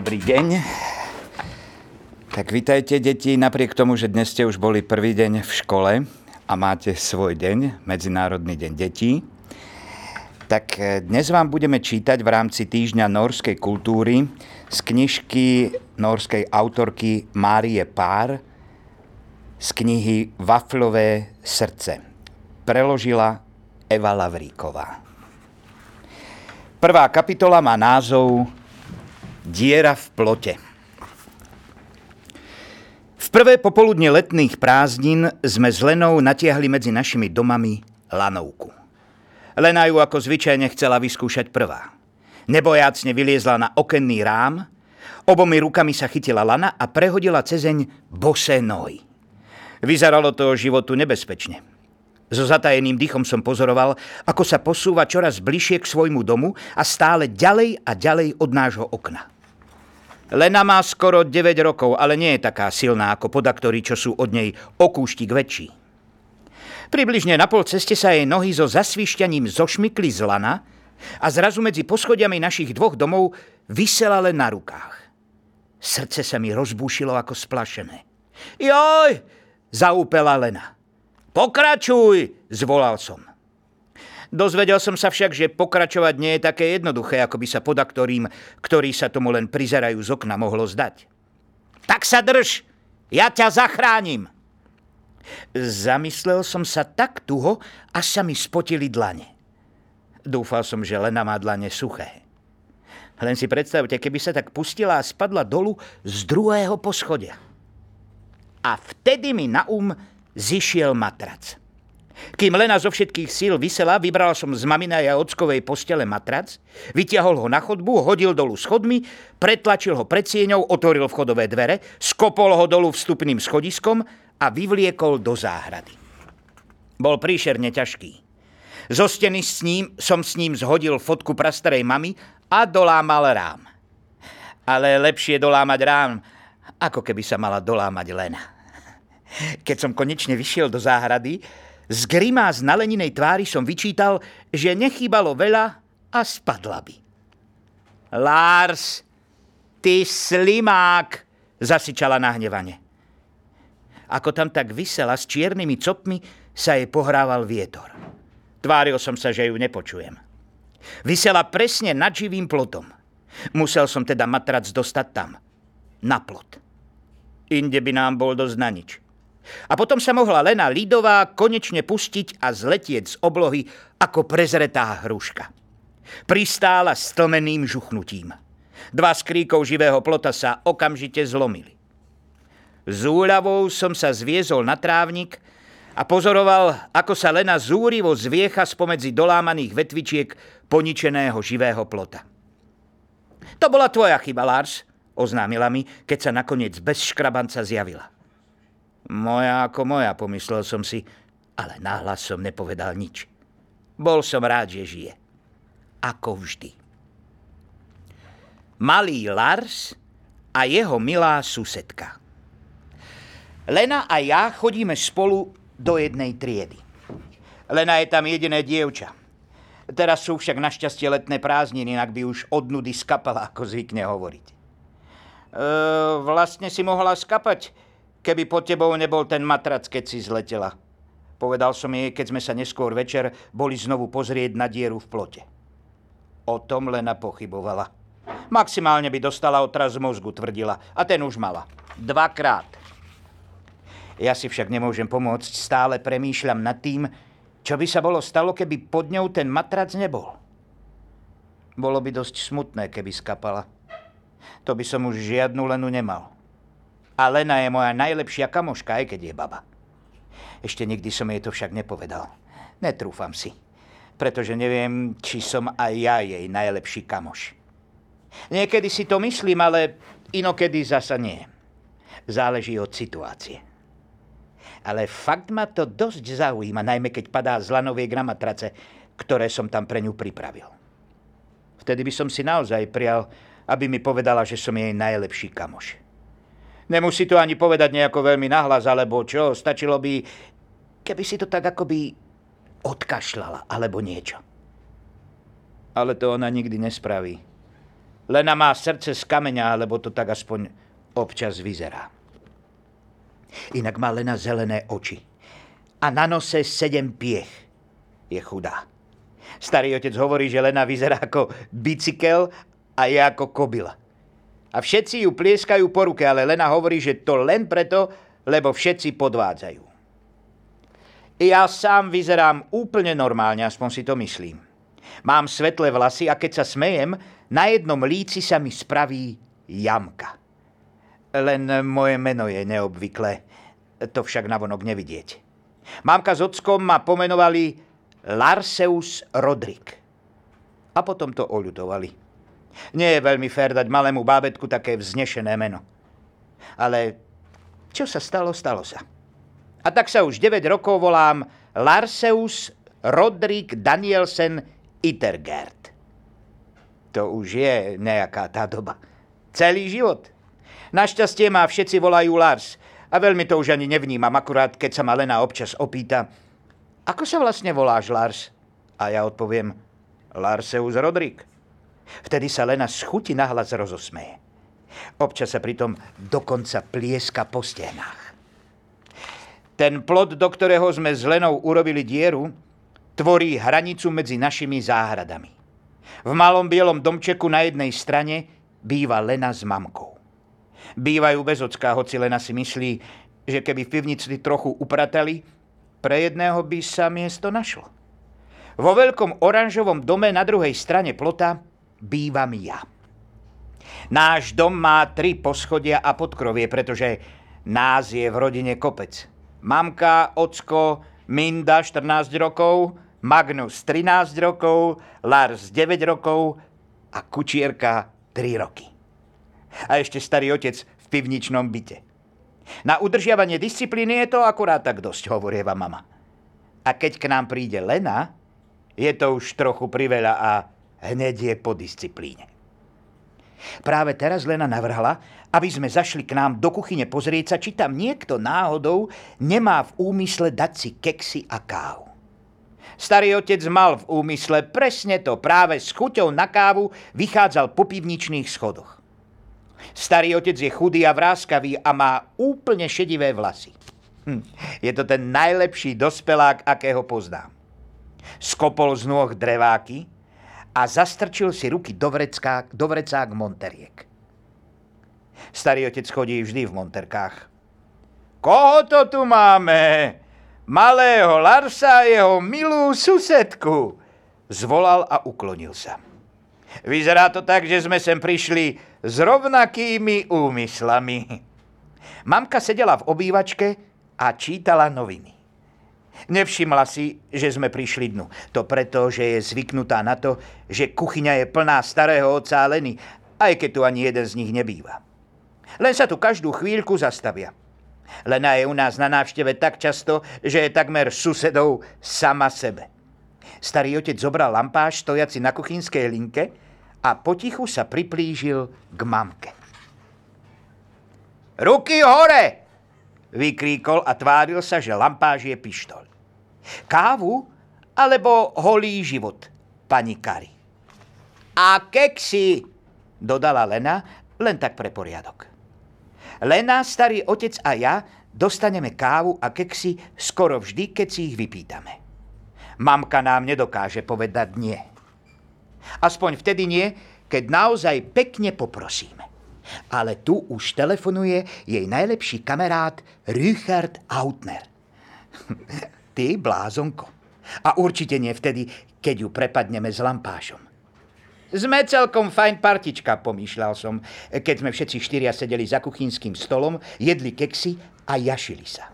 Dobrý deň. Tak vítajte, deti, napriek tomu, že dnes ste už boli prvý deň v škole a máte svoj deň, Medzinárodný deň detí. Tak eh, dnes vám budeme čítať v rámci týždňa norskej kultúry z knižky norskej autorky Márie Pár z knihy Waflové srdce. Preložila Eva Lavríková. Prvá kapitola má názov Diera v plote. V prvé popoludne letných prázdnin sme s Lenou natiahli medzi našimi domami lanovku. Lena ju ako zvyčajne chcela vyskúšať prvá. Nebojácne vyliezla na okenný rám, obomi rukami sa chytila lana a prehodila cezeň bosé nohy. Vyzeralo to životu nebezpečne. So zatajeným dýchom som pozoroval, ako sa posúva čoraz bližšie k svojmu domu a stále ďalej a ďalej od nášho okna. Lena má skoro 9 rokov, ale nie je taká silná ako podaktory, čo sú od nej o kúštik väčší. Približne na pol ceste sa jej nohy so zasvišťaním zošmykli z lana a zrazu medzi poschodiami našich dvoch domov vysela len na rukách. Srdce sa mi rozbúšilo ako splašené. Joj, zaúpela Lena. Pokračuj, zvolal som. Dozvedel som sa však, že pokračovať nie je také jednoduché, ako by sa podaktorím, ktorí sa tomu len prizerajú z okna, mohlo zdať. Tak sa drž, ja ťa zachránim. Zamyslel som sa tak tuho, až sa mi spotili dlane. Dúfal som, že Lena má dlane suché. Len si predstavte, keby sa tak pustila a spadla dolu z druhého poschodia. A vtedy mi na um zišiel matrac. Kým Lena zo všetkých síl vysela, vybral som z maminej a ockovej postele matrac, vytiahol ho na chodbu, hodil dolu schodmi, pretlačil ho pred sieňou, otvoril vchodové dvere, skopol ho dolu vstupným schodiskom a vyvliekol do záhrady. Bol príšerne ťažký. Zo steny s ním som s ním zhodil fotku prastarej mamy a dolámal rám. Ale lepšie dolámať rám, ako keby sa mala dolámať Lena. Keď som konečne vyšiel do záhrady, z z naleninej tvári som vyčítal, že nechýbalo veľa a spadla by. Lars, ty slimák, zasyčala nahnevane. Ako tam tak vysela s čiernymi copmi, sa jej pohrával vietor. Tváril som sa, že ju nepočujem. Vysela presne nad živým plotom. Musel som teda matrac dostať tam, na plot. Inde by nám bol dosť na nič. A potom sa mohla Lena Lidová konečne pustiť a zletieť z oblohy ako prezretá hruška. Pristála s tlmeným žuchnutím. Dva z kríkov živého plota sa okamžite zlomili. Z úľavou som sa zviezol na trávnik a pozoroval, ako sa Lena zúrivo zviecha spomedzi dolámaných vetvičiek poničeného živého plota. To bola tvoja chyba, Lars, oznámila mi, keď sa nakoniec bez škrabanca zjavila. Moja ako moja, pomyslel som si, ale náhlas som nepovedal nič. Bol som rád, že žije. Ako vždy. Malý Lars a jeho milá susedka. Lena a ja chodíme spolu do jednej triedy. Lena je tam jediné dievča. Teraz sú však našťastie letné prázdniny, inak by už od nudy skapala, ako zvykne hovoriť. E, vlastne si mohla skapať, keby pod tebou nebol ten matrac, keď si zletela. Povedal som jej, keď sme sa neskôr večer boli znovu pozrieť na dieru v plote. O tom Lena pochybovala. Maximálne by dostala otraz mozgu, tvrdila. A ten už mala. Dvakrát. Ja si však nemôžem pomôcť, stále premýšľam nad tým, čo by sa bolo stalo, keby pod ňou ten matrac nebol. Bolo by dosť smutné, keby skapala. To by som už žiadnu Lenu nemal. A Lena je moja najlepšia kamoška, aj keď je baba. Ešte nikdy som jej to však nepovedal. Netrúfam si, pretože neviem, či som aj ja jej najlepší kamoš. Niekedy si to myslím, ale inokedy zasa nie. Záleží od situácie. Ale fakt ma to dosť zaujíma, najmä keď padá z lanovej gramatrace, ktoré som tam pre ňu pripravil. Vtedy by som si naozaj prial, aby mi povedala, že som jej najlepší kamoš. Nemusí to ani povedať nejako veľmi nahlas, alebo čo, stačilo by, keby si to tak akoby odkašľala, alebo niečo. Ale to ona nikdy nespraví. Lena má srdce z kameňa, alebo to tak aspoň občas vyzerá. Inak má Lena zelené oči. A na nose sedem piech. Je chudá. Starý otec hovorí, že Lena vyzerá ako bicykel a je ako kobila. A všetci ju plieskajú po ruke, ale Lena hovorí, že to len preto, lebo všetci podvádzajú. Ja sám vyzerám úplne normálne, aspoň si to myslím. Mám svetlé vlasy a keď sa smejem, na jednom líci sa mi spraví jamka. Len moje meno je neobvyklé, to však navonok nevidieť. Mamka s ockom ma pomenovali Larseus Rodrik. A potom to oľutovali. Nie je veľmi fér dať malému bábetku také vznešené meno. Ale čo sa stalo, stalo sa. A tak sa už 9 rokov volám Larseus Rodrik Danielsen Ittergert. To už je nejaká tá doba. Celý život. Našťastie ma všetci volajú Lars. A veľmi to už ani nevnímam, akurát keď sa ma Lena občas opýta, ako sa vlastne voláš, Lars? A ja odpoviem, Larseus Rodrik. Vtedy sa Lena z chuti nahlas rozosmeje. Občas sa pritom dokonca plieska po stenách. Ten plod, do ktorého sme s Lenou urobili dieru, tvorí hranicu medzi našimi záhradami. V malom bielom domčeku na jednej strane býva Lena s mamkou. Bývajú bez ocka, hoci Lena si myslí, že keby v pivnici trochu upratali, pre jedného by sa miesto našlo. Vo veľkom oranžovom dome na druhej strane plota bývam ja. Náš dom má tri poschodia a podkrovie, pretože nás je v rodine kopec. Mamka, ocko, Minda 14 rokov, Magnus 13 rokov, Lars 9 rokov a kučierka 3 roky. A ešte starý otec v pivničnom byte. Na udržiavanie disciplíny je to akurát tak dosť, hovorieva mama. A keď k nám príde Lena, je to už trochu priveľa a hneď je po disciplíne. Práve teraz Lena navrhla, aby sme zašli k nám do kuchyne pozrieť sa, či tam niekto náhodou nemá v úmysle dať si keksy a kávu. Starý otec mal v úmysle presne to, práve s chuťou na kávu vychádzal po pivničných schodoch. Starý otec je chudý a vráskavý a má úplne šedivé vlasy. Hm, je to ten najlepší dospelák, akého poznám. Skopol z nôh dreváky, a zastrčil si ruky do, vrecká, do vrecák monteriek. Starý otec chodí vždy v monterkách. Koho to tu máme? Malého Larsa a jeho milú susedku. Zvolal a uklonil sa. Vyzerá to tak, že sme sem prišli s rovnakými úmyslami. Mamka sedela v obývačke a čítala noviny. Nevšimla si, že sme prišli dnu. To preto, že je zvyknutá na to, že kuchyňa je plná starého oca a Leny, aj keď tu ani jeden z nich nebýva. Len sa tu každú chvíľku zastavia. Lena je u nás na návšteve tak často, že je takmer susedou sama sebe. Starý otec zobral lampáš stojaci na kuchynskej linke a potichu sa priplížil k mamke. Ruky hore! Vykríkol a tváril sa, že lampáž je pištol. Kávu alebo holý život, pani Kari. A keksy, dodala Lena, len tak pre poriadok. Lena, starý otec a ja dostaneme kávu a keksy skoro vždy, keď si ich vypýtame. Mamka nám nedokáže povedať nie. Aspoň vtedy nie, keď naozaj pekne poprosíme. Ale tu už telefonuje jej najlepší kamarát Richard Autner. Ty, blázonko. A určite nie vtedy, keď ju prepadneme s lampášom. Sme celkom fajn partička, pomýšľal som, keď sme všetci štyria sedeli za kuchynským stolom, jedli keksy a jašili sa.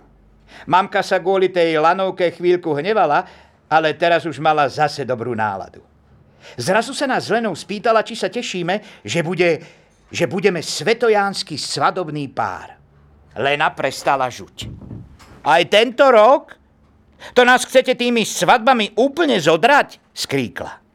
Mamka sa kvôli tej lanovke chvíľku hnevala, ale teraz už mala zase dobrú náladu. Zrazu sa nás Lenou spýtala, či sa tešíme, že, bude, že budeme svetojánsky svadobný pár. Lena prestala žuť. Aj tento rok? To nás chcete tými svadbami úplne zodrať? skríkla.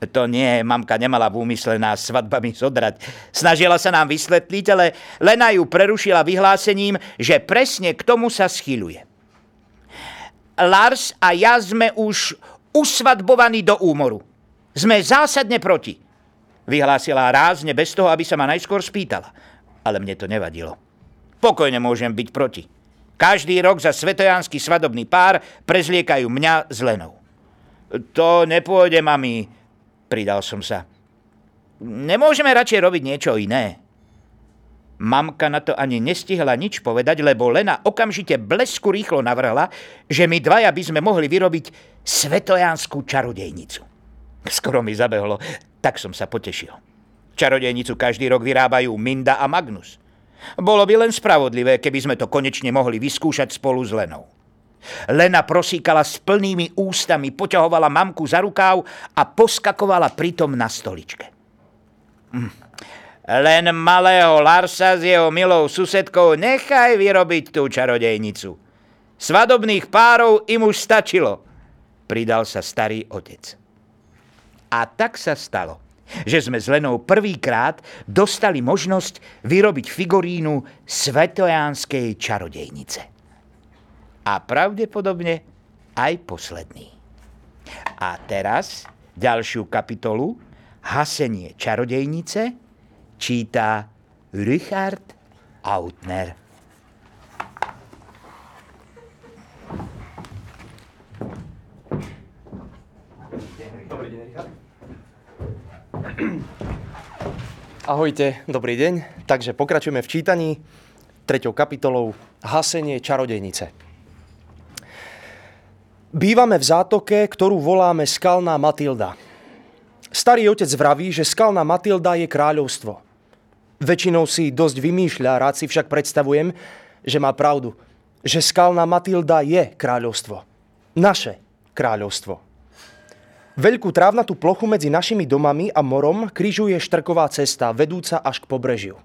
To nie, mamka nemala v úmysle nás svadbami zodrať. Snažila sa nám vysvetliť, ale Lena ju prerušila vyhlásením, že presne k tomu sa schyluje. Lars a ja sme už usvadbovaní do úmoru. Sme zásadne proti. Vyhlásila rázne bez toho, aby sa ma najskôr spýtala. Ale mne to nevadilo. Pokojne môžem byť proti. Každý rok za svetojánsky svadobný pár prezliekajú mňa s Lenou. To nepôjde, mami, pridal som sa. Nemôžeme radšej robiť niečo iné. Mamka na to ani nestihla nič povedať, lebo Lena okamžite blesku rýchlo navrhla, že my dvaja by sme mohli vyrobiť svetojanskú čarodejnicu. Skoro mi zabehlo, tak som sa potešil. Čarodejnicu každý rok vyrábajú Minda a Magnus. Bolo by len spravodlivé, keby sme to konečne mohli vyskúšať spolu s Lenou. Lena prosíkala s plnými ústami, poťahovala mamku za rukáv a poskakovala pritom na stoličke. Hm. Len malého Larsa s jeho milou susedkou nechaj vyrobiť tú čarodejnicu. Svadobných párov im už stačilo, pridal sa starý otec. A tak sa stalo, že sme s Lenou prvýkrát dostali možnosť vyrobiť figurínu svetojánskej čarodejnice. A pravdepodobne aj posledný. A teraz ďalšiu kapitolu Hasenie čarodejnice číta Richard Autner. Ahojte, dobrý deň. Takže pokračujeme v čítaní treťou kapitolou Hasenie čarodejnice. Bývame v zátoke, ktorú voláme Skalná Matilda. Starý otec vraví, že Skalná Matilda je kráľovstvo – Väčšinou si dosť vymýšľa, rád si však predstavujem, že má pravdu. Že skalná Matilda je kráľovstvo. Naše kráľovstvo. Veľkú trávnatú plochu medzi našimi domami a morom križuje štrková cesta, vedúca až k pobrežiu.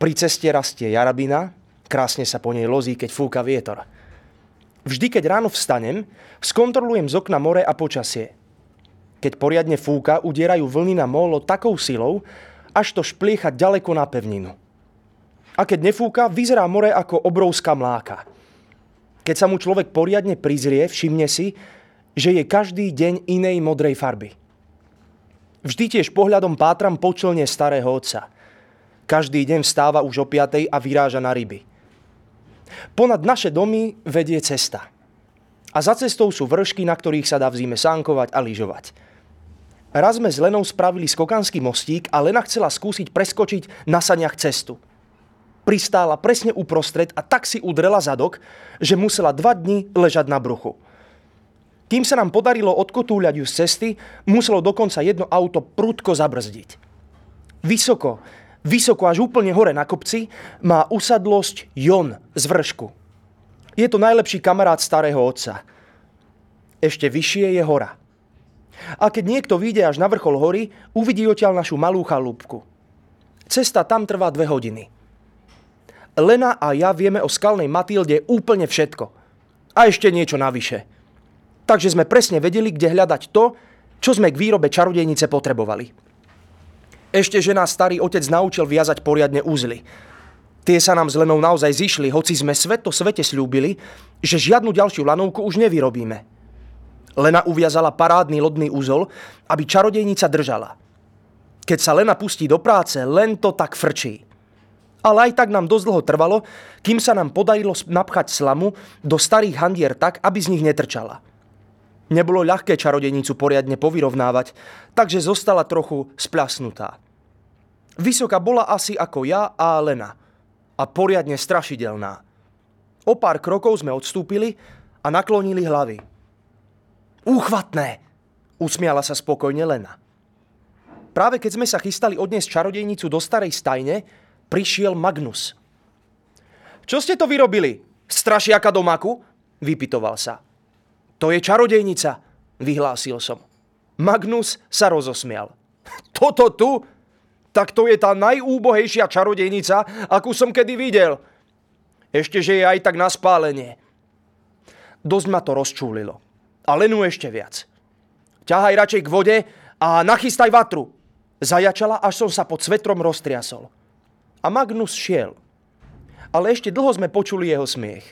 Pri ceste rastie jarabina, krásne sa po nej lozí, keď fúka vietor. Vždy, keď ráno vstanem, skontrolujem z okna more a počasie. Keď poriadne fúka, udierajú vlny na molo takou silou, až to špliecha ďaleko na pevninu. A keď nefúka, vyzerá more ako obrovská mláka. Keď sa mu človek poriadne prizrie, všimne si, že je každý deň inej modrej farby. Vždy tiež pohľadom pátram počelne starého otca. Každý deň vstáva už o piatej a vyráža na ryby. Ponad naše domy vedie cesta. A za cestou sú vršky, na ktorých sa dá v zime sánkovať a lyžovať. Raz sme s Lenou spravili skokanský mostík a Lena chcela skúsiť preskočiť na saniach cestu. Pristála presne uprostred a tak si udrela zadok, že musela dva dni ležať na bruchu. Kým sa nám podarilo odkotúľať ju z cesty, muselo dokonca jedno auto prudko zabrzdiť. Vysoko, vysoko až úplne hore na kopci má usadlosť Jon z vršku. Je to najlepší kamarát starého otca. Ešte vyššie je hora – a keď niekto vyjde až na vrchol hory, uvidí odtiaľ našu malú chalúbku. Cesta tam trvá dve hodiny. Lena a ja vieme o skalnej Matilde úplne všetko. A ešte niečo navyše. Takže sme presne vedeli, kde hľadať to, čo sme k výrobe čarodejnice potrebovali. Ešte, že nás starý otec naučil viazať poriadne úzly. Tie sa nám s Lenou naozaj zišli, hoci sme sveto svete slúbili, že žiadnu ďalšiu lanovku už nevyrobíme. Lena uviazala parádny lodný úzol, aby čarodejnica držala. Keď sa Lena pustí do práce, len to tak frčí. Ale aj tak nám dosť dlho trvalo, kým sa nám podarilo napchať slamu do starých handier tak, aby z nich netrčala. Nebolo ľahké čarodejnicu poriadne povyrovnávať, takže zostala trochu splasnutá. Vysoká bola asi ako ja a Lena. A poriadne strašidelná. O pár krokov sme odstúpili a naklonili hlavy. Úchvatné, usmiala sa spokojne Lena. Práve keď sme sa chystali odniesť čarodejnicu do starej stajne, prišiel Magnus. Čo ste to vyrobili? Strašiaka do maku? Vypitoval sa. To je čarodejnica, vyhlásil som. Magnus sa rozosmial. Toto tu? Tak to je tá najúbohejšia čarodejnica, akú som kedy videl. Ešte, že je aj tak na spálenie. Dosť ma to rozčúlilo a Lenu ešte viac. Ťahaj radšej k vode a nachystaj vatru. Zajačala, až som sa pod svetrom roztriasol. A Magnus šiel. Ale ešte dlho sme počuli jeho smiech.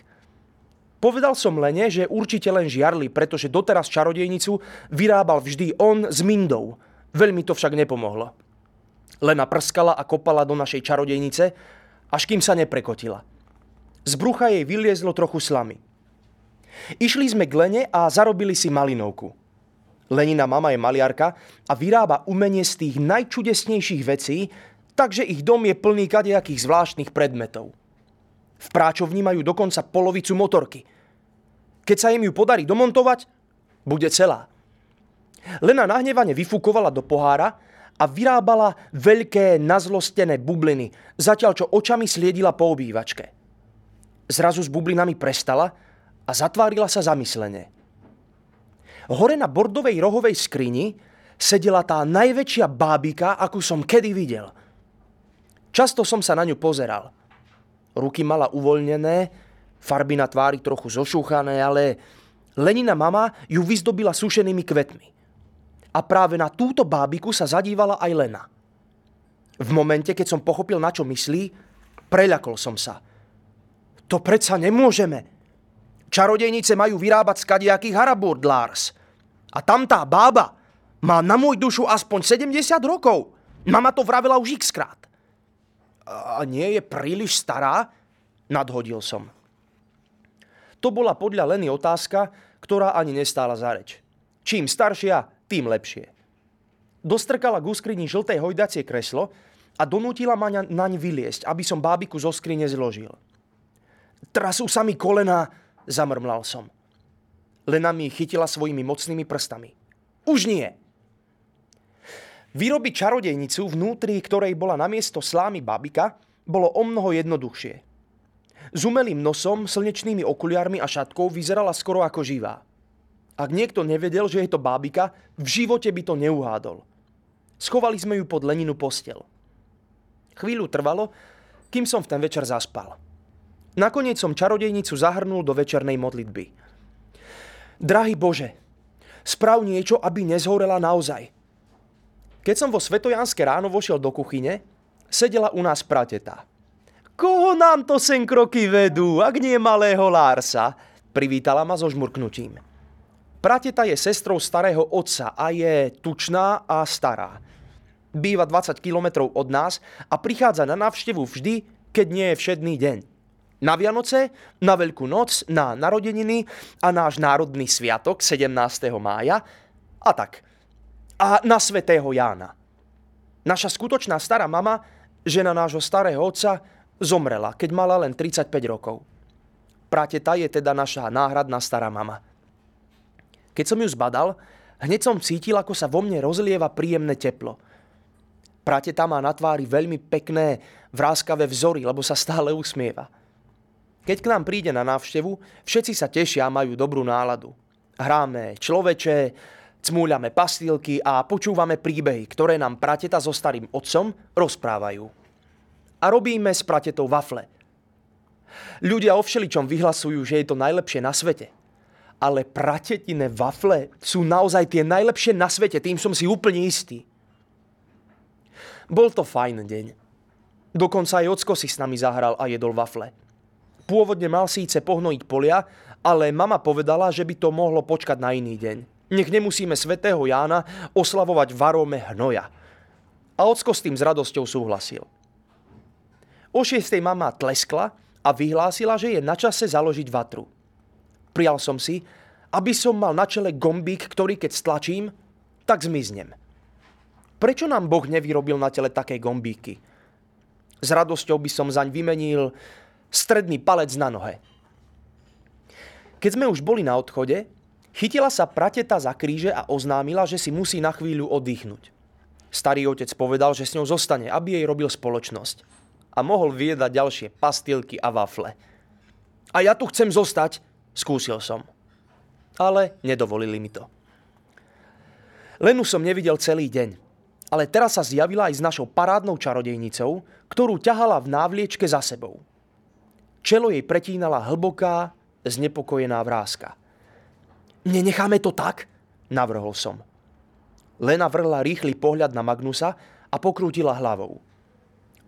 Povedal som Lene, že určite len žiarli, pretože doteraz čarodejnicu vyrábal vždy on s Mindou, Veľmi to však nepomohlo. Lena prskala a kopala do našej čarodejnice, až kým sa neprekotila. Z brucha jej vyliezlo trochu slamy. Išli sme k Lene a zarobili si malinovku. Lenina mama je maliarka a vyrába umenie z tých najčudesnejších vecí, takže ich dom je plný kadejakých zvláštnych predmetov. V práčovni majú dokonca polovicu motorky. Keď sa im ju podarí domontovať, bude celá. Lena nahnevane vyfúkovala do pohára a vyrábala veľké nazlostené bubliny, zatiaľ čo očami sliedila po obývačke. Zrazu s bublinami prestala a zatvárila sa zamyslene. Hore na bordovej rohovej skrini sedela tá najväčšia bábika, akú som kedy videl. Často som sa na ňu pozeral. Ruky mala uvoľnené, farby na tvári trochu zošúchané, ale Lenina mama ju vyzdobila sušenými kvetmi. A práve na túto bábiku sa zadívala aj Lena. V momente, keď som pochopil, na čo myslí, preľakol som sa. To predsa nemôžeme. Čarodejnice majú vyrábať z kadejakých haraburdlárs. A tam tá bába má na môj dušu aspoň 70 rokov. Mama to vravela už x krát. Nie je príliš stará? Nadhodil som. To bola podľa Leny otázka, ktorá ani nestála za reč. Čím staršia, tým lepšie. Dostrkala k úskrini žlté hojdacie kreslo a donútila ma naň vyliesť, aby som bábiku zo skrine zložil. Trasú sa mi kolena, zamrmlal som. Lena mi chytila svojimi mocnými prstami. Už nie! Vyrobiť čarodejnicu, vnútri ktorej bola namiesto slámy babika, bolo o mnoho jednoduchšie. S umelým nosom, slnečnými okuliarmi a šatkou vyzerala skoro ako živá. Ak niekto nevedel, že je to bábika, v živote by to neuhádol. Schovali sme ju pod Leninu postel. Chvíľu trvalo, kým som v ten večer zaspal. Nakoniec som čarodejnicu zahrnul do večernej modlitby. Drahý Bože, sprav niečo, aby nezhorela naozaj. Keď som vo Svetojanské ráno vošiel do kuchyne, sedela u nás prateta. Koho nám to sen kroky vedú, ak nie malého Lársa? Privítala ma so žmurknutím. Prateta je sestrou starého otca a je tučná a stará. Býva 20 kilometrov od nás a prichádza na návštevu vždy, keď nie je všedný deň. Na Vianoce, na Veľkú noc, na narodeniny a náš národný sviatok 17. mája a tak. A na svätého Jána. Naša skutočná stará mama, žena nášho starého otca, zomrela, keď mala len 35 rokov. Prateta je teda naša náhradná stará mama. Keď som ju zbadal, hneď som cítil, ako sa vo mne rozlieva príjemné teplo. Prateta má na tvári veľmi pekné, vráskavé vzory, lebo sa stále usmieva. Keď k nám príde na návštevu, všetci sa tešia a majú dobrú náladu. Hráme človeče, cmúľame pastilky a počúvame príbehy, ktoré nám prateta so starým otcom rozprávajú. A robíme s pratetou wafle. Ľudia o vyhlasujú, že je to najlepšie na svete – ale pratetine wafle sú naozaj tie najlepšie na svete, tým som si úplne istý. Bol to fajn deň. Dokonca aj Ocko si s nami zahral a jedol wafle. Pôvodne mal síce pohnojiť polia, ale mama povedala, že by to mohlo počkať na iný deň. Nech nemusíme svätého Jána oslavovať v arome hnoja. A Ocko s tým s radosťou súhlasil. O šiestej mama tleskla a vyhlásila, že je na čase založiť vatru. Prijal som si, aby som mal na čele gombík, ktorý keď stlačím, tak zmiznem. Prečo nám Boh nevyrobil na tele také gombíky? S radosťou by som zaň vymenil stredný palec na nohe. Keď sme už boli na odchode, chytila sa prateta za kríže a oznámila, že si musí na chvíľu oddychnúť. Starý otec povedal, že s ňou zostane, aby jej robil spoločnosť. A mohol vyjedať ďalšie pastilky a wafle. A ja tu chcem zostať, Skúsil som. Ale nedovolili mi to. Lenu som nevidel celý deň, ale teraz sa zjavila aj s našou parádnou čarodejnicou, ktorú ťahala v návliečke za sebou. Čelo jej pretínala hlboká, znepokojená vrázka. Nenecháme to tak? Navrhol som. Lena vrhla rýchly pohľad na Magnusa a pokrútila hlavou.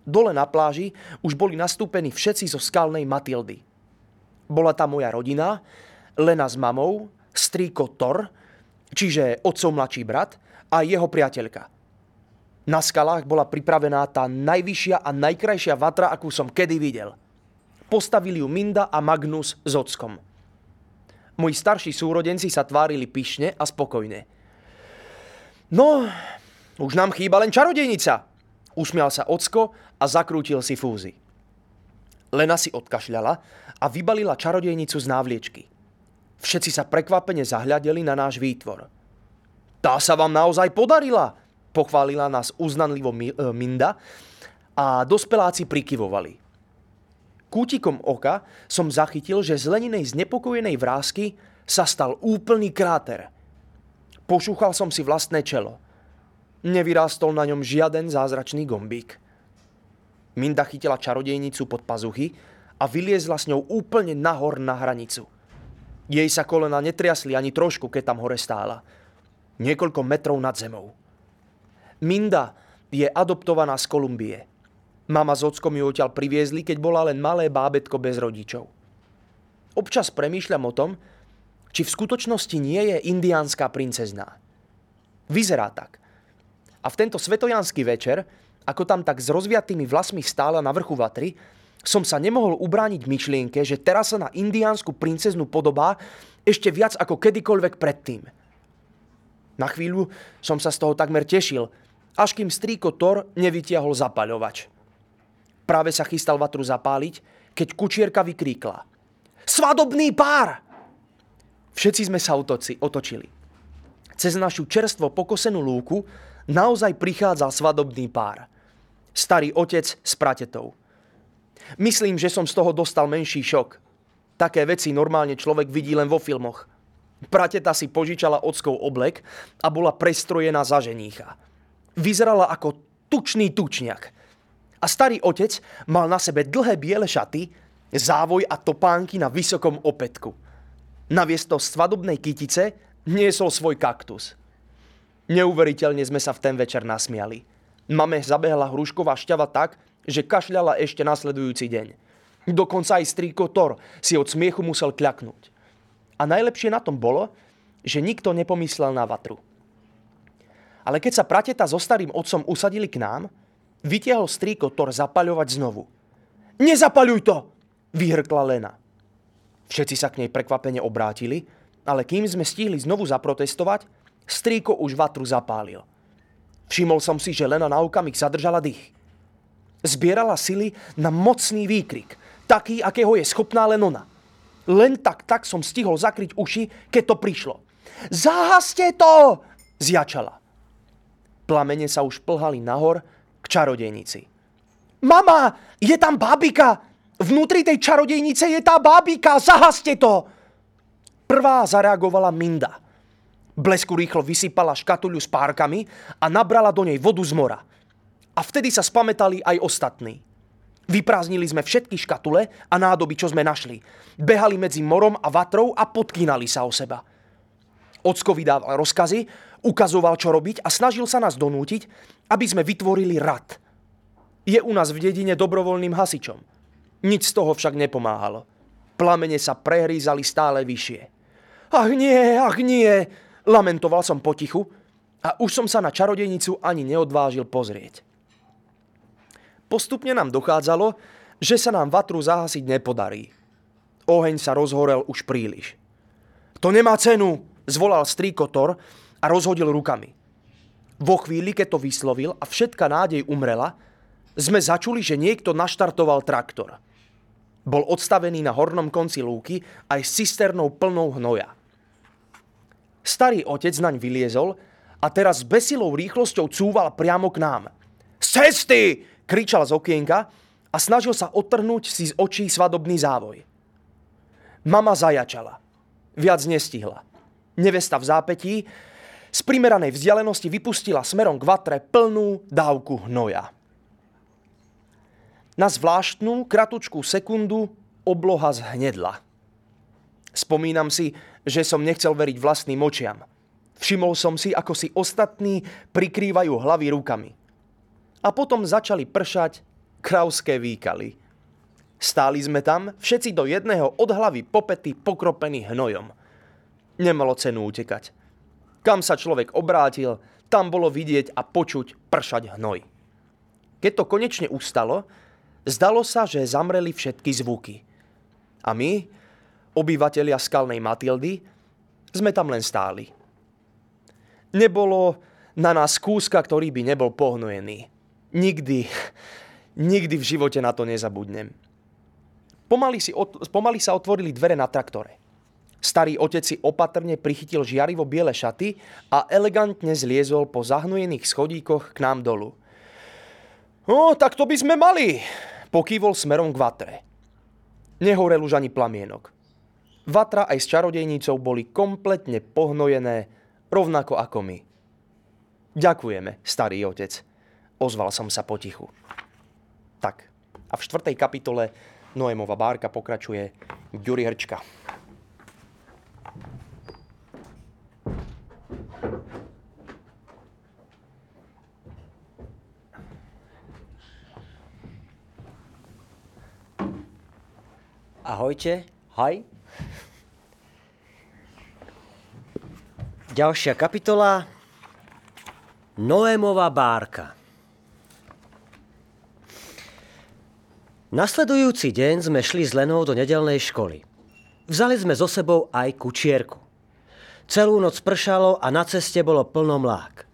Dole na pláži už boli nastúpení všetci zo skalnej Matildy – bola tam moja rodina, Lena s mamou, strýko Thor, čiže otcov mladší brat, a jeho priateľka. Na skalách bola pripravená tá najvyššia a najkrajšia vatra, akú som kedy videl. Postavili ju Minda a Magnus s ockom. Moji starší súrodenci sa tvárili pyšne a spokojne. No, už nám chýba len čarodejnica, usmial sa ocko a zakrútil si fúzy. Lena si odkašľala a vybalila čarodejnicu z návliečky. Všetci sa prekvapene zahľadeli na náš výtvor. Tá sa vám naozaj podarila, pochválila nás uznanlivo e, Minda a dospeláci prikyvovali. Kútikom oka som zachytil, že z leninej znepokojenej vrázky sa stal úplný kráter. Pošúchal som si vlastné čelo. Nevyrástol na ňom žiaden zázračný gombík. Minda chytila čarodejnicu pod pazuchy a vyliezla s ňou úplne nahor na hranicu. Jej sa kolena netriasli ani trošku, keď tam hore stála. Niekoľko metrov nad zemou. Minda je adoptovaná z Kolumbie. Mama s ockom ju odtiaľ priviezli, keď bola len malé bábetko bez rodičov. Občas premýšľam o tom, či v skutočnosti nie je indiánska princezná. Vyzerá tak. A v tento svetojanský večer, ako tam tak s rozviatými vlasmi stála na vrchu vatry, som sa nemohol ubrániť myšlienke, že teraz sa na indiánsku princeznú podobá ešte viac ako kedykoľvek predtým. Na chvíľu som sa z toho takmer tešil, až kým strýko Thor nevytiahol zapaľovač. Práve sa chystal vatru zapáliť, keď kučierka vykríkla. Svadobný pár! Všetci sme sa otoci, otočili. Cez našu čerstvo pokosenú lúku naozaj prichádzal svadobný pár. Starý otec s pratetou. Myslím, že som z toho dostal menší šok. Také veci normálne človek vidí len vo filmoch. Prateta si požičala ockov oblek a bola prestrojená za ženícha vyzerala ako tučný tučňak. A starý otec mal na sebe dlhé biele šaty, závoj a topánky na vysokom opätku. Naviesto svadobnej kytice niesol svoj kaktus. Neuveriteľne sme sa v ten večer nasmiali. Mame zabehla hrušková šťava tak, že kašľala ešte nasledujúci deň. Dokonca aj strýko Thor si od smiechu musel kľaknúť. A najlepšie na tom bolo, že nikto nepomyslel na vatru. Ale keď sa prateta so starým otcom usadili k nám, vytiahol strýko Thor zapaľovať znovu. Nezapaľuj to! vyhrkla Lena. Všetci sa k nej prekvapene obrátili, ale kým sme stihli znovu zaprotestovať, strýko už vatru zapálil. Všimol som si, že Lena na okamih zadržala dých. Zbierala sily na mocný výkrik, taký, akého je schopná len ona. Len tak, tak som stihol zakryť uši, keď to prišlo. Zahaste to! Zjačala. Plamene sa už plhali nahor čarodejnici. Mama, je tam bábika! Vnútri tej čarodejnice je tá bábika! Zahaste to! Prvá zareagovala Minda. Blesku rýchlo vysypala škatuľu s párkami a nabrala do nej vodu z mora. A vtedy sa spametali aj ostatní. Vyprázdnili sme všetky škatule a nádoby, čo sme našli. Behali medzi morom a vatrou a podkýnali sa o seba. Ocko vydával rozkazy, ukazoval, čo robiť a snažil sa nás donútiť, aby sme vytvorili rad. Je u nás v dedine dobrovoľným hasičom. Nič z toho však nepomáhalo. Plamene sa prehrízali stále vyššie. Ach nie, ach nie, lamentoval som potichu a už som sa na čarodejnicu ani neodvážil pozrieť. Postupne nám dochádzalo, že sa nám vatru zahasiť nepodarí. Oheň sa rozhorel už príliš. To nemá cenu, zvolal strýko Thor a rozhodil rukami. Vo chvíli, keď to vyslovil a všetka nádej umrela, sme začuli, že niekto naštartoval traktor. Bol odstavený na hornom konci lúky aj s cisternou plnou hnoja. Starý otec naň vyliezol a teraz s besilou rýchlosťou cúval priamo k nám. Z cesty! kričal z okienka a snažil sa odtrhnúť si z očí svadobný závoj. Mama zajačala. Viac nestihla. Nevesta v zápetí z primeranej vzdialenosti vypustila smerom k vatre plnú dávku hnoja. Na zvláštnu, kratučkú sekundu obloha zhnedla. Spomínam si, že som nechcel veriť vlastným očiam. Všimol som si, ako si ostatní prikrývajú hlavy rukami. A potom začali pršať krauské výkaly. Stáli sme tam, všetci do jedného od hlavy popety pokropení hnojom. Nemalo cenu utekať. Kam sa človek obrátil, Tam bolo vidieť a počuť pršať hnoj. Keď to konečne ustalo, zdalo sa, že zamreli všetky zvuky. A my, obyvatelia skalnej Matildy, sme tam len stáli. Nebolo na nás kúska, ktorý by nebol pohnojený. Nikdy, nikdy v živote na to nezabudnem. Pomaly, si, pomaly sa otvorili dvere na traktore. Starý otec si opatrne prichytil žiarivo biele šaty a elegantne zliezol po zahnujených schodíkoch k nám dolu. No, tak to by sme mali, pokývol smerom k vatre. Nehorel už ani plamienok. Vatra aj s čarodejnicou boli kompletne pohnojené, rovnako ako my. Ďakujeme, starý otec, ozval som sa potichu. Tak, a v štvrtej kapitole Noémova bárka pokračuje Ďuri Hrčka. Ahojte, haj. Ďalšia kapitola. Noémová bárka. Nasledujúci deň sme šli s Lenou do nedelnej školy. Vzali sme so sebou aj kučierku. Celú noc pršalo a na ceste bolo plno mlák.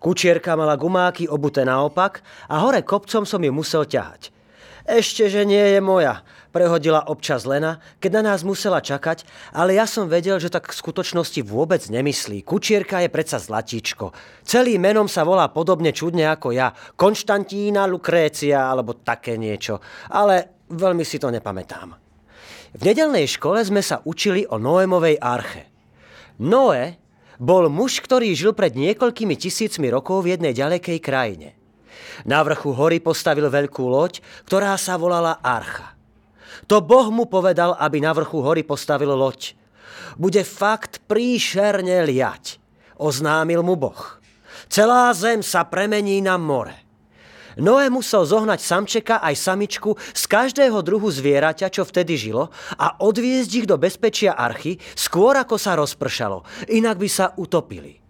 Kučierka mala gumáky obuté naopak a hore kopcom som ju musel ťahať. Ešte, že nie je moja, prehodila občas Lena, keď na nás musela čakať, ale ja som vedel, že tak v skutočnosti vôbec nemyslí. Kučierka je predsa zlatíčko. Celým menom sa volá podobne čudne ako ja. Konštantína Lukrécia alebo také niečo. Ale veľmi si to nepamätám. V nedelnej škole sme sa učili o Noémovej arche. Noé bol muž, ktorý žil pred niekoľkými tisícmi rokov v jednej ďalekej krajine. Na vrchu hory postavil veľkú loď, ktorá sa volala Archa. To Boh mu povedal, aby na vrchu hory postavil loď. Bude fakt príšerne liať, oznámil mu Boh. Celá zem sa premení na more. Noé musel zohnať samčeka aj samičku z každého druhu zvieraťa, čo vtedy žilo a odviezť ich do bezpečia archy skôr ako sa rozpršalo, inak by sa utopili.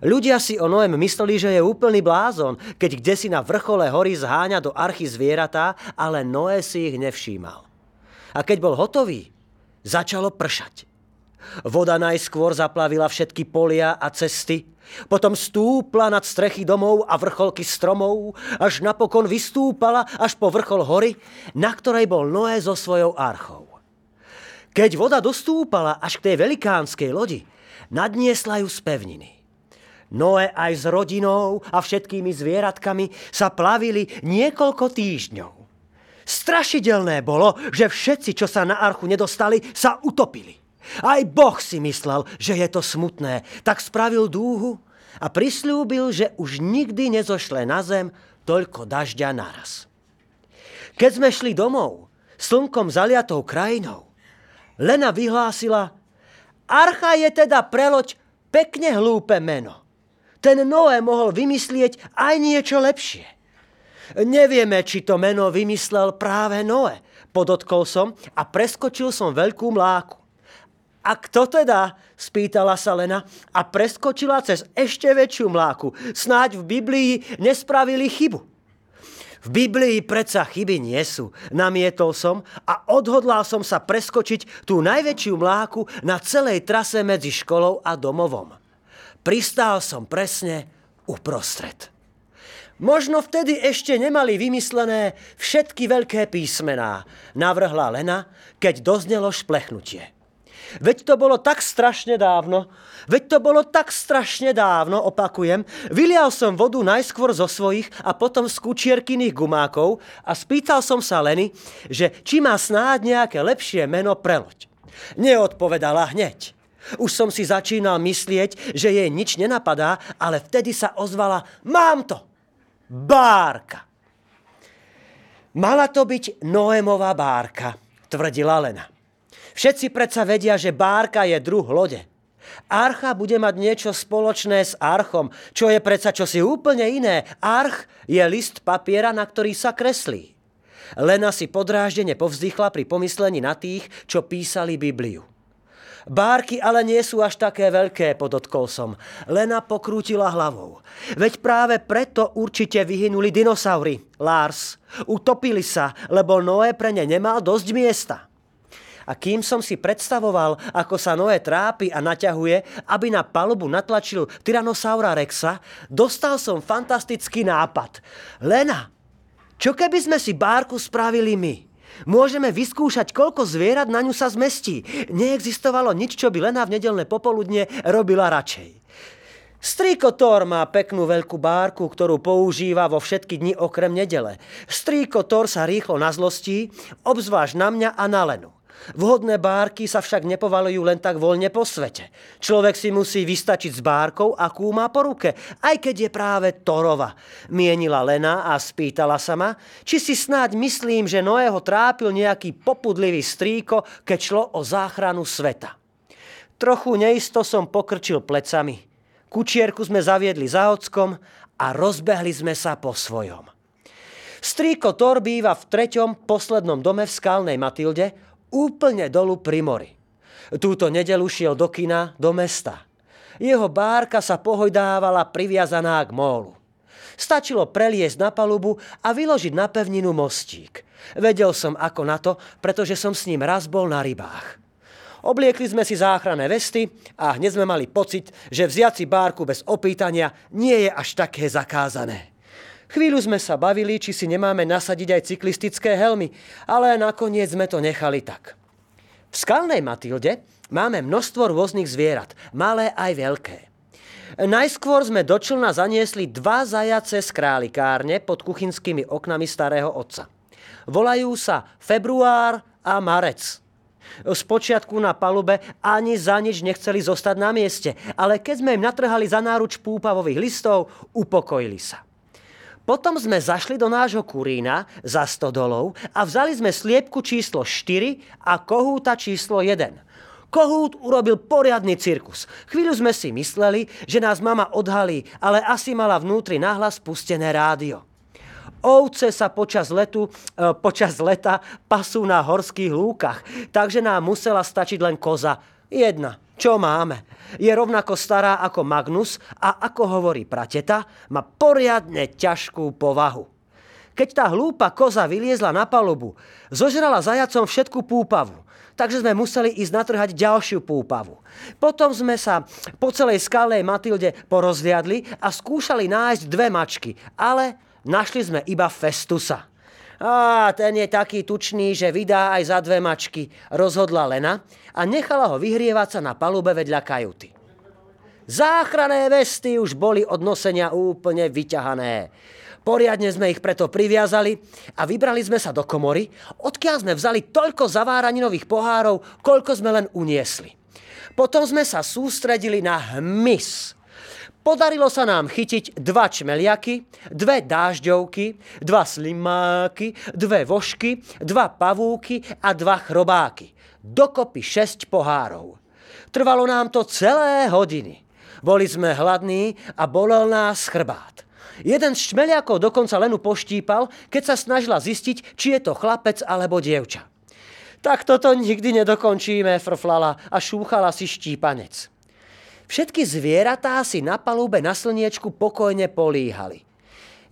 Ľudia si o Noem mysleli, že je úplný blázon, keď kde si na vrchole hory zháňa do archy zvieratá, ale Noé si ich nevšímal. A keď bol hotový, začalo pršať. Voda najskôr zaplavila všetky polia a cesty, potom stúpla nad strechy domov a vrcholky stromov, až napokon vystúpala až po vrchol hory, na ktorej bol Noé so svojou archou. Keď voda dostúpala až k tej velikánskej lodi, nadniesla ju z pevniny. Noé aj s rodinou a všetkými zvieratkami sa plavili niekoľko týždňov. Strašidelné bolo, že všetci, čo sa na archu nedostali, sa utopili. Aj Boh si myslel, že je to smutné, tak spravil dúhu a prislúbil, že už nikdy nezošle na zem toľko dažďa naraz. Keď sme šli domov, slnkom zaliatou krajinou, Lena vyhlásila, Archa je teda preloď pekne hlúpe meno ten Noé mohol vymyslieť aj niečo lepšie. Nevieme, či to meno vymyslel práve Noé. Podotkol som a preskočil som veľkú mláku. A kto teda? spýtala sa Lena a preskočila cez ešte väčšiu mláku. Snáď v Biblii nespravili chybu. V Biblii predsa chyby nie sú, namietol som a odhodlal som sa preskočiť tú najväčšiu mláku na celej trase medzi školou a domovom. Pristál som presne uprostred. Možno vtedy ešte nemali vymyslené všetky veľké písmená, navrhla Lena, keď doznelo šplechnutie. Veď to bolo tak strašne dávno, veď to bolo tak strašne dávno, opakujem, vylial som vodu najskôr zo svojich a potom z kučierkyných gumákov a spýtal som sa Leny, že či má snáď nejaké lepšie meno pre loď. Neodpovedala hneď. Už som si začínal myslieť, že jej nič nenapadá, ale vtedy sa ozvala Mám to! Bárka! Mala to byť Noémová bárka, tvrdila Lena. Všetci predsa vedia, že bárka je druh lode. Archa bude mať niečo spoločné s archom, čo je predsa čosi úplne iné. Arch je list papiera, na ktorý sa kreslí. Lena si podráždene povzdychla pri pomyslení na tých, čo písali Bibliu. Bárky ale nie sú až také veľké, podotkol som. Lena pokrútila hlavou. Veď práve preto určite vyhynuli dinosaury, Lars. Utopili sa, lebo Noé pre ne nemal dosť miesta. A kým som si predstavoval, ako sa Noé trápi a naťahuje, aby na palubu natlačil Tyrannosaura Rexa, dostal som fantastický nápad. Lena, čo keby sme si bárku spravili my? Môžeme vyskúšať, koľko zvierat na ňu sa zmestí. Neexistovalo nič, čo by Lena v nedelné popoludne robila radšej. Strýko Thor má peknú veľkú bárku, ktorú používa vo všetky dni okrem nedele. Strýko Thor sa rýchlo nazlostí, obzvlášť na mňa a na Lenu. Vhodné bárky sa však nepovalujú len tak voľne po svete. Človek si musí vystačiť s bárkou, akú má po ruke, aj keď je práve Torova. Mienila Lena a spýtala sa ma, či si snáď myslím, že Noého trápil nejaký popudlivý strýko, keď šlo o záchranu sveta. Trochu neisto som pokrčil plecami. Kučierku sme zaviedli za ockom a rozbehli sme sa po svojom. Strýko Thor býva v treťom poslednom dome v Skalnej Matilde, úplne dolu pri mori. Túto nedelu šiel do kina, do mesta. Jeho bárka sa pohojdávala priviazaná k mólu. Stačilo preliesť na palubu a vyložiť na pevninu mostík. Vedel som ako na to, pretože som s ním raz bol na rybách. Obliekli sme si záchranné vesty a hneď sme mali pocit, že vziať si bárku bez opýtania nie je až také zakázané. Chvíľu sme sa bavili, či si nemáme nasadiť aj cyklistické helmy, ale nakoniec sme to nechali tak. V skalnej Matilde máme množstvo rôznych zvierat, malé aj veľké. Najskôr sme do člna zaniesli dva zajace z králikárne pod kuchynskými oknami starého otca. Volajú sa Február a Marec. Spočiatku na palube ani za nič nechceli zostať na mieste, ale keď sme im natrhali za náruč púpavových listov, upokojili sa. Potom sme zašli do nášho kurína za stodolou a vzali sme sliepku číslo 4 a kohúta číslo 1. Kohút urobil poriadny cirkus. Chvíľu sme si mysleli, že nás mama odhalí, ale asi mala vnútri nahlas pustené rádio. Ovce sa počas, letu, e, počas leta pasú na horských lúkach, takže nám musela stačiť len koza. Jedna čo máme. Je rovnako stará ako Magnus a ako hovorí prateta, má poriadne ťažkú povahu. Keď tá hlúpa koza vyliezla na palubu, zožrala zajacom všetku púpavu, takže sme museli ísť natrhať ďalšiu púpavu. Potom sme sa po celej skalnej Matilde porozliadli a skúšali nájsť dve mačky, ale našli sme iba Festusa. Á, ten je taký tučný, že vydá aj za dve mačky, rozhodla Lena a nechala ho vyhrievať sa na palube vedľa kajuty. Záchrané vesty už boli od nosenia úplne vyťahané. Poriadne sme ich preto priviazali a vybrali sme sa do komory, odkiaľ sme vzali toľko zaváraninových pohárov, koľko sme len uniesli. Potom sme sa sústredili na hmyz, Podarilo sa nám chytiť dva čmeliaky, dve dážďovky, dva slimáky, dve vošky, dva pavúky a dva chrobáky. Dokopy šesť pohárov. Trvalo nám to celé hodiny. Boli sme hladní a bolel nás chrbát. Jeden z čmeliakov dokonca Lenu poštípal, keď sa snažila zistiť, či je to chlapec alebo dievča. Tak toto nikdy nedokončíme, frflala a šúchala si štípanec. Všetky zvieratá si na palube na slniečku pokojne políhali.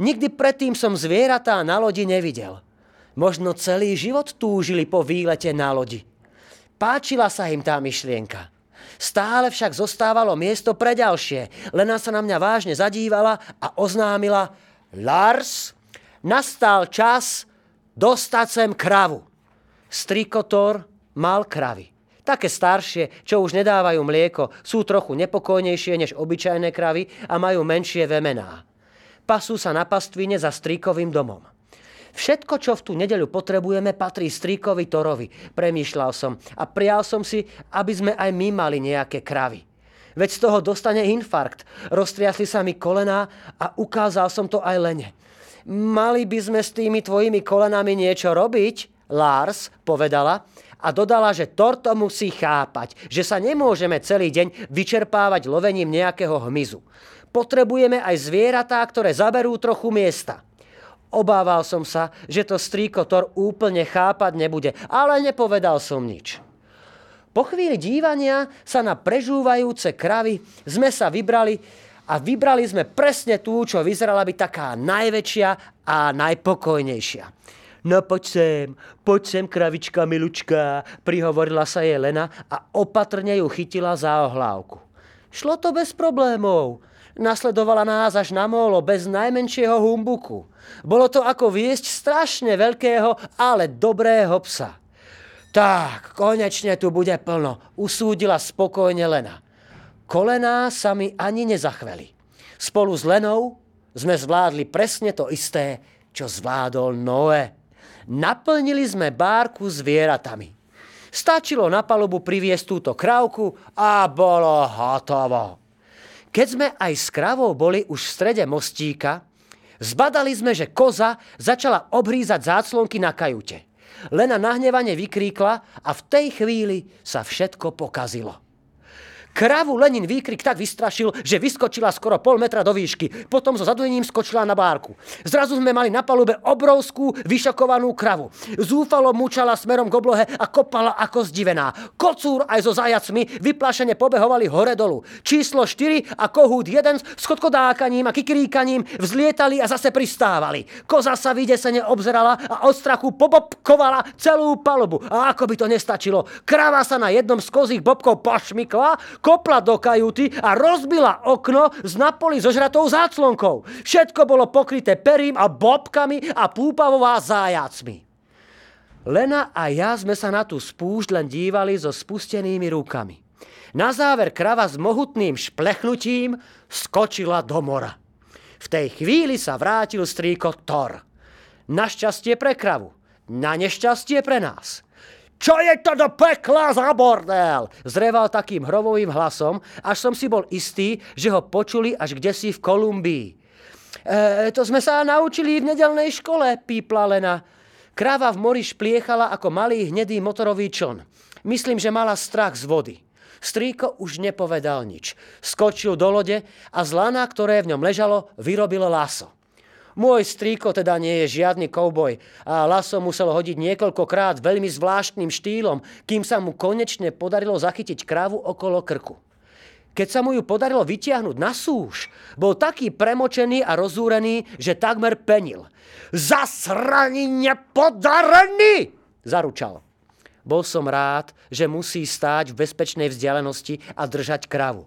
Nikdy predtým som zvieratá na lodi nevidel. Možno celý život túžili po výlete na lodi. Páčila sa im tá myšlienka. Stále však zostávalo miesto pre ďalšie. Lena sa na mňa vážne zadívala a oznámila Lars, nastal čas dostať sem kravu. Strikotor mal kravy. Také staršie, čo už nedávajú mlieko, sú trochu nepokojnejšie než obyčajné kravy a majú menšie vemená. Pasú sa na pastvine za stríkovým domom. Všetko, čo v tú nedeľu potrebujeme, patrí stríkovi Torovi, premýšľal som a prial som si, aby sme aj my mali nejaké kravy. Veď z toho dostane infarkt. Roztriasli sa mi kolená a ukázal som to aj Lene. Mali by sme s tými tvojimi kolenami niečo robiť, Lars povedala a dodala, že Torto musí chápať, že sa nemôžeme celý deň vyčerpávať lovením nejakého hmyzu. Potrebujeme aj zvieratá, ktoré zaberú trochu miesta. Obával som sa, že to strýko Tor úplne chápať nebude, ale nepovedal som nič. Po chvíli dívania sa na prežúvajúce kravy sme sa vybrali a vybrali sme presne tú, čo vyzerala byť taká najväčšia a najpokojnejšia. No poď sem, poď sem, kravička milučka, prihovorila sa jej Lena a opatrne ju chytila za ohlávku. Šlo to bez problémov. Nasledovala nás až na molo bez najmenšieho humbuku. Bolo to ako viesť strašne veľkého, ale dobrého psa. Tak, konečne tu bude plno, usúdila spokojne Lena. Kolená sa mi ani nezachveli. Spolu s Lenou sme zvládli presne to isté, čo zvládol Noé. Naplnili sme bárku zvieratami. Stačilo na palubu priviesť túto krávku a bolo hotovo. Keď sme aj s kravou boli už v strede mostíka, zbadali sme, že koza začala obhrízať záclonky na kajute. Lena nahnevane vykríkla a v tej chvíli sa všetko pokazilo. Kravu Lenin výkrik tak vystrašil, že vyskočila skoro pol metra do výšky. Potom so zadujením skočila na bárku. Zrazu sme mali na palube obrovskú vyšokovanú kravu. Zúfalo mučala smerom k oblohe a kopala ako zdivená. Kocúr aj so zajacmi vyplašene pobehovali hore dolu. Číslo 4 a kohút 1 s chodkodákaním a kikiríkaním vzlietali a zase pristávali. Koza sa vydesene obzerala a od strachu pobobkovala celú palubu. A ako by to nestačilo, krava sa na jednom z kozích bobkov pošmykla, kopla do kajuty a rozbila okno z napoli zožratou záclonkou. Všetko bolo pokryté perím a bobkami a púpavová zájacmi. Lena a ja sme sa na tú spúšť len dívali so spustenými rukami. Na záver krava s mohutným šplechnutím skočila do mora. V tej chvíli sa vrátil strýko Thor. Našťastie pre kravu, na nešťastie pre nás – čo je to do pekla za bordel? Zreval takým hrovovým hlasom, až som si bol istý, že ho počuli až kde si v Kolumbii. E, to sme sa naučili v nedelnej škole, pípla Lena. Kráva v mori špliechala ako malý hnedý motorový čln. Myslím, že mala strach z vody. Strýko už nepovedal nič. Skočil do lode a z lana, ktoré v ňom ležalo, vyrobil laso. Môj strýko teda nie je žiadny kouboj a laso musel hodiť niekoľkokrát veľmi zvláštnym štýlom, kým sa mu konečne podarilo zachytiť krávu okolo krku. Keď sa mu ju podarilo vytiahnuť na súž, bol taký premočený a rozúrený, že takmer penil. Zasraný nepodarený! Zaručal. Bol som rád, že musí stáť v bezpečnej vzdialenosti a držať kravu.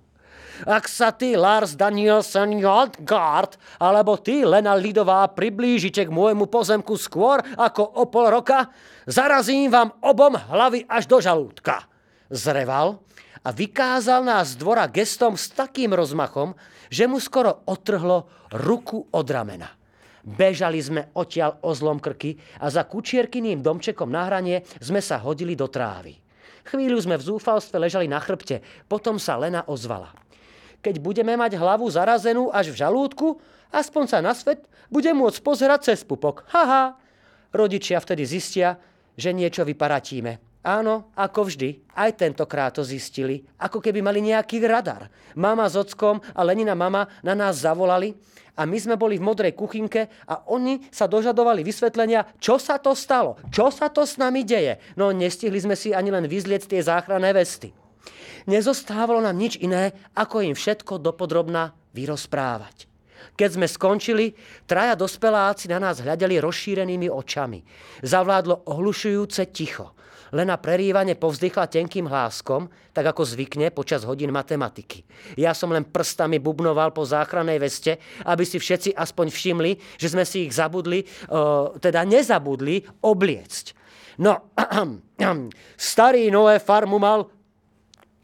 Ak sa ty, Lars Danielsen Jodgard, alebo ty, Lena Lidová, priblížite k môjmu pozemku skôr ako o pol roka, zarazím vám obom hlavy až do žalúdka. Zreval a vykázal nás z dvora gestom s takým rozmachom, že mu skoro otrhlo ruku od ramena. Bežali sme odtiaľ o zlom krky a za kučierkyným domčekom na hranie sme sa hodili do trávy. Chvíľu sme v zúfalstve ležali na chrbte, potom sa Lena ozvala keď budeme mať hlavu zarazenú až v žalúdku, aspoň sa na svet bude môcť pozerať cez pupok. Haha. Rodičia vtedy zistia, že niečo vyparatíme. Áno, ako vždy, aj tentokrát to zistili, ako keby mali nejaký radar. Mama s ockom a Lenina mama na nás zavolali a my sme boli v modrej kuchynke a oni sa dožadovali vysvetlenia, čo sa to stalo, čo sa to s nami deje. No nestihli sme si ani len vyzliec tie záchranné vesty. Nezostávalo nám nič iné, ako im všetko dopodrobná vyrozprávať. Keď sme skončili, traja dospeláci na nás hľadeli rozšírenými očami. Zavládlo ohlušujúce ticho. Lena prerývane povzdychla tenkým hláskom, tak ako zvykne počas hodín matematiky. Ja som len prstami bubnoval po záchrannej veste, aby si všetci aspoň všimli, že sme si ich zabudli, teda nezabudli, obliecť. No, starý Noé farmu mal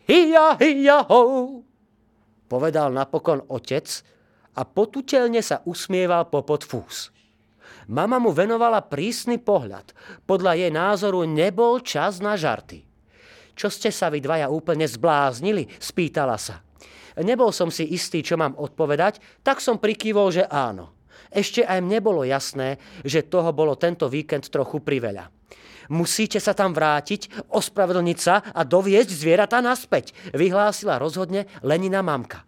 Hia, hia, ho, povedal napokon otec a potutelne sa usmieval popod fús. Mama mu venovala prísny pohľad. Podľa jej názoru nebol čas na žarty. Čo ste sa vy dvaja úplne zbláznili? Spýtala sa. Nebol som si istý, čo mám odpovedať, tak som prikývol, že áno. Ešte aj mne bolo jasné, že toho bolo tento víkend trochu priveľa. Musíte sa tam vrátiť, ospravedlniť sa a doviesť zvieratá naspäť, vyhlásila rozhodne Lenina mamka.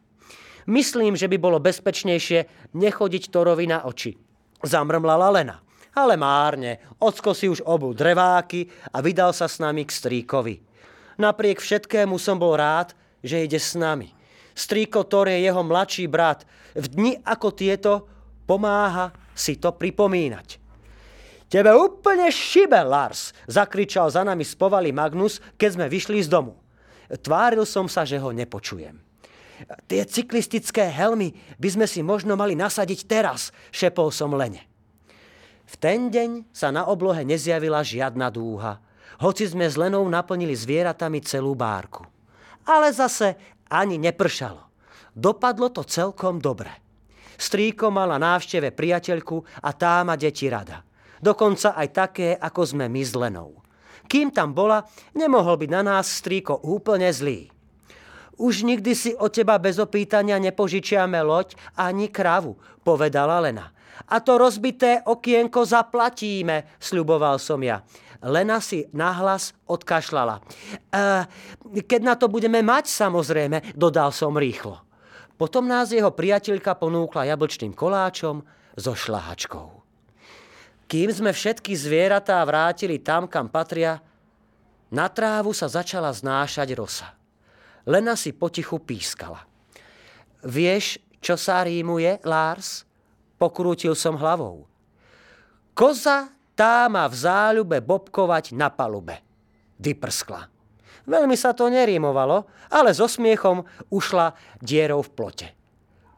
Myslím, že by bolo bezpečnejšie nechodiť Torovi na oči. Zamrmlala Lena. Ale márne, ocko si už obul dreváky a vydal sa s nami k stríkovi. Napriek všetkému som bol rád, že ide s nami. Strýko Thor je jeho mladší brat. V dni ako tieto pomáha si to pripomínať. Tebe úplne šibe, Lars, zakričal za nami spovalý Magnus, keď sme vyšli z domu. Tváril som sa, že ho nepočujem. Tie cyklistické helmy by sme si možno mali nasadiť teraz, šepol som Lene. V ten deň sa na oblohe nezjavila žiadna dúha, hoci sme s Lenou naplnili zvieratami celú bárku. Ale zase ani nepršalo. Dopadlo to celkom dobre. Strýko mal návšteve priateľku a tá ma deti rada. Dokonca aj také, ako sme my s Lenou. Kým tam bola, nemohol byť na nás strýko úplne zlý. Už nikdy si od teba bez opýtania nepožičiame loď ani kravu, povedala Lena. A to rozbité okienko zaplatíme, sľuboval som ja. Lena si nahlas odkašľala. E, keď na to budeme mať, samozrejme, dodal som rýchlo. Potom nás jeho priateľka ponúkla jablčným koláčom so šlahačkou. Kým sme všetky zvieratá vrátili tam, kam patria, na trávu sa začala znášať rosa. Lena si potichu pískala. Vieš, čo sa rímuje, Lars? Pokrútil som hlavou. Koza tá má v záľube bobkovať na palube. Vyprskla. Veľmi sa to nerímovalo, ale so smiechom ušla dierou v plote.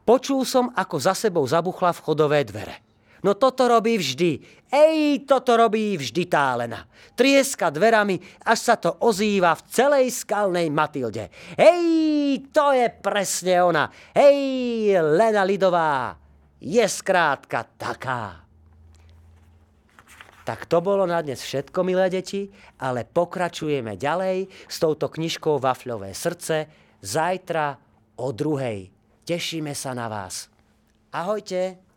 Počul som, ako za sebou zabuchla vchodové dvere. No toto robí vždy. Ej, toto robí vždy tá Lena. Trieska dverami, až sa to ozýva v celej skalnej Matilde. Hej, to je presne ona. Hej, Lena Lidová. Je skrátka taká. Tak to bolo na dnes všetko, milé deti, ale pokračujeme ďalej s touto knižkou Vafľové srdce zajtra o druhej. Tešíme sa na vás. Ahojte.